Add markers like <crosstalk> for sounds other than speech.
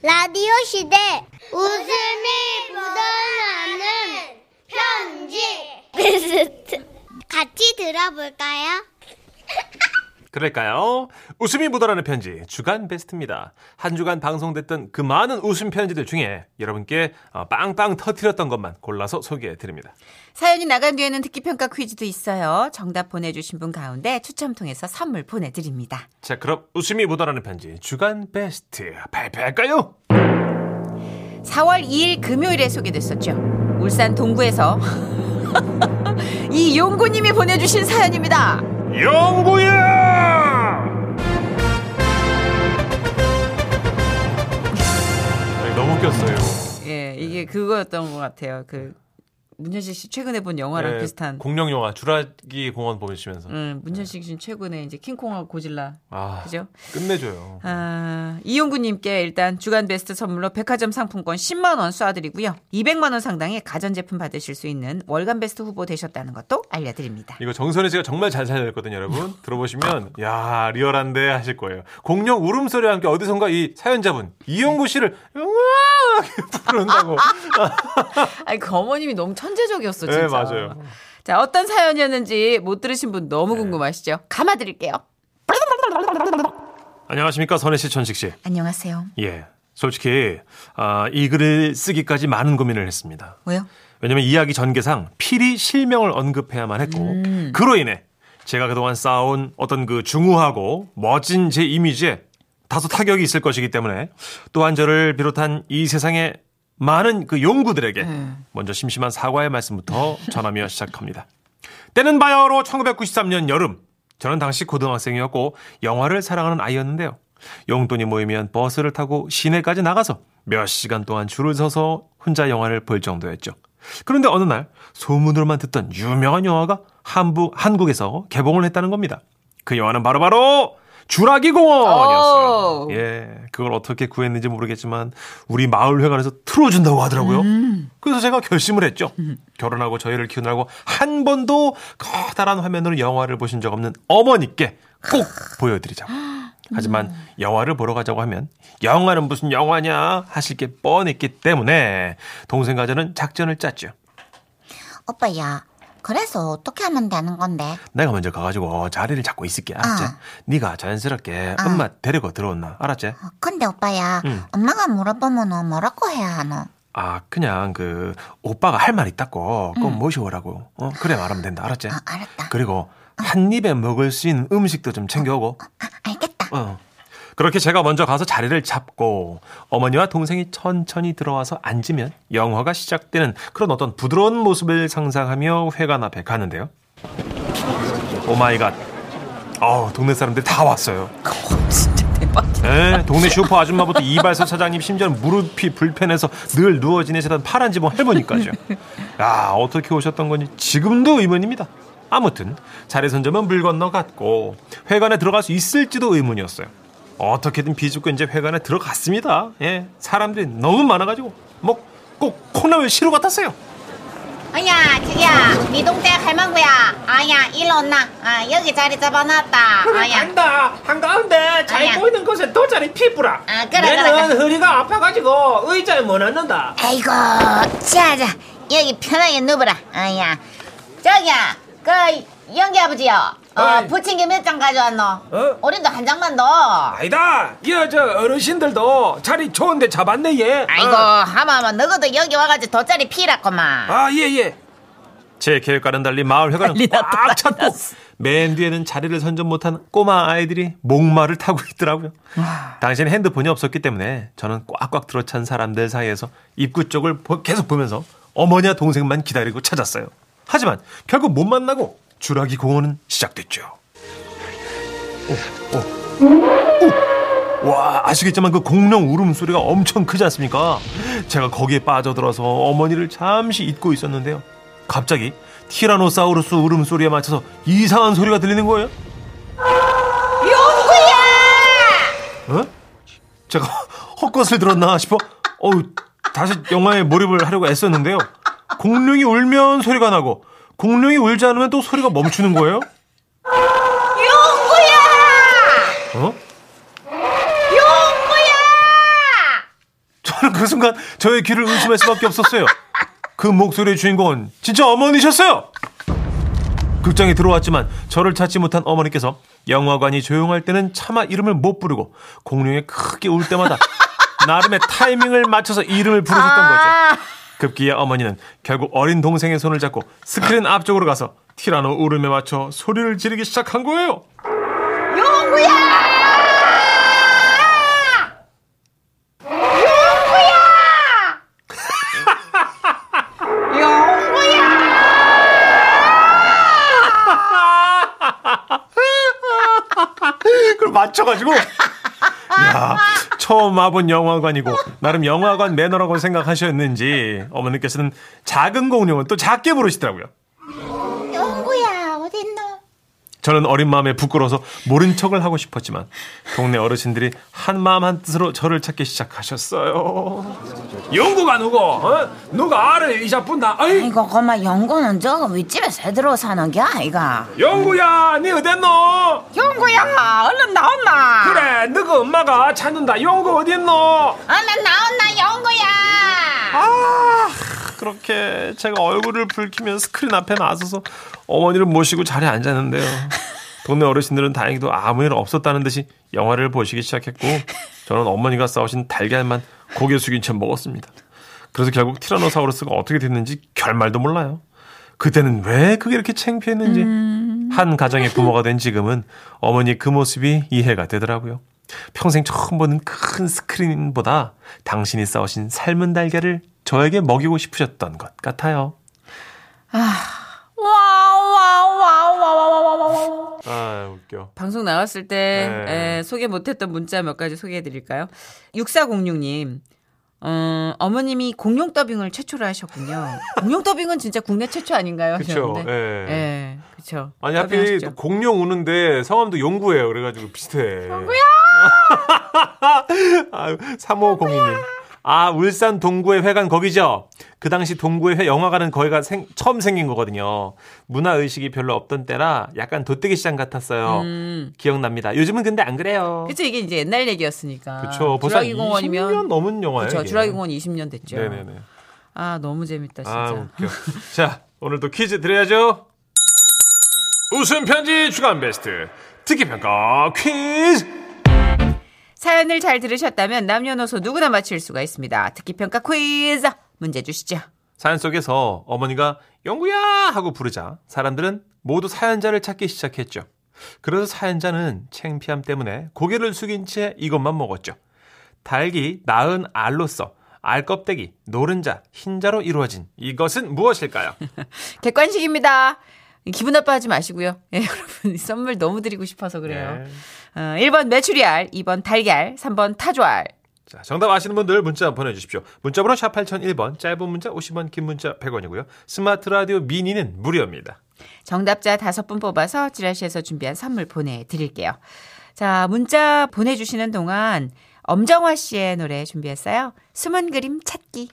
라디오 시대 웃음이 묻어나는 편지 <laughs> 같이 들어볼까요? 그럴까요? 웃음이 묻어나는 편지 주간 베스트입니다. 한 주간 방송됐던 그 많은 웃음 편지들 중에 여러분께 어, 빵빵 터트렸던 것만 골라서 소개해 드립니다. 사연이 나간 뒤에는 듣기 평가 퀴즈도 있어요. 정답 보내주신 분 가운데 추첨 통해서 선물 보내드립니다. 자, 그럼 웃음이 묻어나는 편지 주간 베스트 발표할까요? 4월 2일 금요일에 소개됐었죠. 울산 동구에서 <laughs> 이 용구님이 보내주신 사연입니다. 영구야! 웃겼어요. 예, 이게 그거였던 것 같아요. 그 문현식 씨 최근에 본 영화랑 네, 비슷한. 공룡 영화 주라기 공원 보시면서 음, 문현식 씨 최근에 이제 킹콩하고 고질라. 아 그죠? 끝내줘요. 아, 이용구님께 일단 주간 베스트 선물로 백화점 상품권 10만 원 쏴드리고요. 200만 원 상당의 가전제품 받으실 수 있는 월간 베스트 후보 되셨다는 것도 알려드립니다. 이거 정선혜 씨가 정말 잘 살렸거든요, 여러분. <laughs> 들어보시면 야 리얼한데 하실 거예요. 공룡 울음소리와 함께 어디선가 이 사연자분 이용구 씨를 <laughs> 으악 부른다고. <laughs> 아니, 그 어머님이 너무 천 재적이었어, 진짜. 네 맞아요. 자, 어떤 사연이었는지 못 들으신 분 너무 궁금하시죠? 감아 드릴게요. 안녕하십니까 선혜 씨, 천식 씨. 안녕하세요. 예. 솔직히 아, 이 글을 쓰기까지 많은 고민을 했습니다. 왜요? 왜냐면 이야기 전개상 필히 실명을 언급해야만 했고 그로 인해 제가 그동안 쌓아온 어떤 그 중후하고 멋진 제 이미지에 다소 타격이 있을 것이기 때문에 또한 저를 비롯한 이 세상의 많은 그 용구들에게 먼저 심심한 사과의 말씀부터 전하며 <laughs> 시작합니다. 때는 바야흐로 1993년 여름 저는 당시 고등학생이었고 영화를 사랑하는 아이였는데요. 용돈이 모이면 버스를 타고 시내까지 나가서 몇 시간 동안 줄을 서서 혼자 영화를 볼 정도였죠. 그런데 어느 날 소문으로만 듣던 유명한 영화가 한국, 한국에서 개봉을 했다는 겁니다. 그 영화는 바로바로 주라기 공원이었어요. 오. 예, 그걸 어떻게 구했는지 모르겠지만 우리 마을 회관에서 틀어준다고 하더라고요. 그래서 제가 결심을 했죠. 결혼하고 저희를 키우느라고 한 번도 커다란 화면으로 영화를 보신 적 없는 어머니께 꼭 보여드리자고. 하지만 영화를 보러 가자고 하면 영화는 무슨 영화냐 하실 게 뻔했기 때문에 동생과 저는 작전을 짰죠. 오빠야, 그래서 어떻게 하면 되는 건데? 내가 먼저 가가지고 자리를 잡고 있을게 알았지? 아. 네가 자연스럽게 아. 엄마 데리고 들어온나 알았지? 어, 근데 오빠야, 응. 엄마가 물어보면 뭐라고 해야 하노? 아 그냥 그 오빠가 할 말 있다고 꼭 모셔오라고 어 그래 말하면 된다 알았지? 아, 알았다. 그리고 한 입에 먹을 수 있는 음식도 좀 챙겨오고 아, 알겠다. 어. 그렇게 제가 먼저 가서 자리를 잡고 어머니와 동생이 천천히 들어와서 앉으면 영화가 시작되는 그런 어떤 부드러운 모습을 상상하며 회관 앞에 가는데요. Oh my god. 어 동네 사람들 다 왔어요. <laughs> 진짜 대박이야. 예, 동네 슈퍼 아줌마부터 이발소 사장님 심지어는 무릎이 불편해서 늘 누워 지내시던 파란 지붕 할머니까지요. 야 어떻게 오셨던 건지 지금도 의문입니다. 아무튼 자리 선점은 물 건너 갔고 회관에 들어갈 수 있을지도 의문이었어요. 어떻게든 비집고 이제 회관에 들어갔습니다. 예, 사람들이 너무 많아가지고 뭐 꼭 콩나물 시루 같았어요. 아야, 저기야, 네 동생 할망구야. 아야, 일로 온나. 아, 여기 자리 잡아놨다. 아야. 간다 한가운데 잘 아니야. 보이는 곳에 돗자리 피부라 아, 그래, 내는 그래, 허리가 아파가지고 의자에 못 앉는다 아이고, 자자, 여기 편하게 누워라. 아야, 저기야, 그 영기 아버지요. 어. 부침개 몇 장 가져왔노? 어? 우리도 한 장만 더. 아니다 이저 어르신들도 자리 좋은데 잡았네 얘 아이고, 하마마, 너희도 여기 와가지고 돗자리 피라구만. 아 예예 제 계획과는 달리 마을 회관은 난리 났다, 꽉 찼고. 맨 뒤에는 자리를 선점 못한 꼬마 아이들이 목마를 타고 있더라고요. 당시에는 핸드폰이 없었기 때문에 저는 꽉꽉 들어찬 사람들 사이에서 입구 쪽을 보- 계속 보면서 어머니와 동생만 기다리고 찾았어요. 하지만 결국 못 만나고 주라기 공원은 시작됐죠. 오, 오, 오. 와 아시겠지만 그 공룡 울음소리가 엄청 크지 않습니까? 제가 거기에 빠져들어서 어머니를 잠시 잊고 있었는데요. 갑자기 티라노사우루스 울음소리에 맞춰서 이상한 소리가 들리는 거예요. 용구야! 어? 제가 헛것을 들었나 싶어 어우 다시 영화에 몰입을 하려고 애썼는데요. 공룡이 울면 소리가 나고 공룡이 울지 않으면 또 소리가 멈추는 거예요. 용구야! 어? 용구야! 그 순간 저의 귀를 의심할 수밖에 없었어요. 그 목소리의 주인공은 진짜 어머니셨어요. 극장에 들어왔지만 저를 찾지 못한 어머니께서 영화관이 조용할 때는 차마 이름을 못 부르고 공룡이 크게 울 때마다 나름의 타이밍을 맞춰서 이름을 부르셨던 거죠. 급기야 어머니는 결국 어린 동생의 손을 잡고 스크린 앞쪽으로 가서 티라노 울음에 맞춰 소리를 지르기 시작한 거예요. <laughs> 그걸 맞춰가지고. 야 처음 와본 영화관이고 나름 영화관 매너라고 생각하셨는지 어머니께서는 작은 공룡은 또 작게 부르시더라고요. 저는 어린 마음에 부끄러워서 모른 척을 하고 싶었지만 동네 어르신들이 한 마음 한 뜻으로 저를 찾기 시작하셨어요. 영구가 누구? 어? 누가 알을 이자뿐다. 이거 고마 영구는 저 윗집에 새들어 사는 게 아이가. 영구야, 니 어딨노? 영구야, 얼른 나온나. 그래, 너가 엄마가 찾는다. 영구 어딨노? 얼른 나온나 영구야. 아 그렇게 제가 얼굴을 붉히면 스크린 앞에 나서서 어머니를 모시고 자리에 앉았는데요. 동네 어르신들은 다행히도 아무 일 없었다는 듯이 영화를 보시기 시작했고 저는 어머니가 싸우신 달걀만 고개 숙인 채 먹었습니다. 그래서 결국 티라노사우루스가 어떻게 됐는지 결말도 몰라요. 그때는 왜 그게 이렇게 창피했는지 한 가정의 부모가 된 지금은 어머니 그 모습이 이해가 되더라고요. 평생 처음 보는 큰 스크린보다 당신이 싸우신 삶은 달걀을 저에게 먹이고 싶으셨던 것 같아요. 와와와와와와와. 아 웃겨. 방송 나왔을 때 네. 에, 소개 못했던 문자 몇 가지 소개해드릴까요? 6406님. 어, 어머님이 공룡 더빙을 최초로 하셨군요. <laughs> 공룡 더빙은 진짜 국내 최초 아닌가요? 하셨는데. 예. 예, 그쵸. 아니 하필 공룡 우는데 성함도 용구예요. 그래가지고 비슷해. 용구야. <laughs> 아유 3502님. 아 울산 동구의 회관 거기죠. 그 당시 동구의 회 영화관은 거기가 생- 처음 생긴 거거든요. 문화 의식이 별로 없던 때라 약간 도떼기 시장 같았어요. 음. 기억납니다. 요즘은 근데 안 그래요. 그쵸, 이게 이제 옛날 얘기였으니까. 그쵸. 벌써 주라기 20년 공원이면. 넘은 영화예요. 그쵸. 주라기 공원 20년 됐죠. 네네네. 아, 너무 재밌다, 진짜. 아 웃겨. <laughs> 자 오늘도 퀴즈 드려야죠. 웃음 편지 주간 베스트 특기 평가 퀴즈. 사연을 잘 들으셨다면 남녀노소 누구나 맞힐 수가 있습니다. 특기평가 퀴즈 문제 주시죠. 사연 속에서 어머니가 영구야 하고 부르자 사람들은 모두 사연자를 찾기 시작했죠. 그래서 사연자는 창피함 때문에 고개를 숙인 채 이것만 먹었죠. 달기 나은 알로서 알 껍데기 노른자 흰자로 이루어진 이것은 무엇일까요? <laughs> 객관식입니다. 기분 나빠하지 마시고요. <laughs> 예, 여러분 선물 너무 드리고 싶어서 그래요. 네. 어, 1번 메추리알, 2번 달걀, 3번 타조알. 자, 정답 아시는 분들 문자 보내주십시오. 문자번호 샵 8001번 짧은 문자 50원 긴 문자 100원이고요. 스마트 라디오 미니는 무료입니다. 정답자 다섯 분 뽑아서 지라시에서 준비한 선물 보내드릴게요. 자, 문자 보내주시는 동안 엄정화 씨의 노래 준비했어요. 숨은 그림 찾기.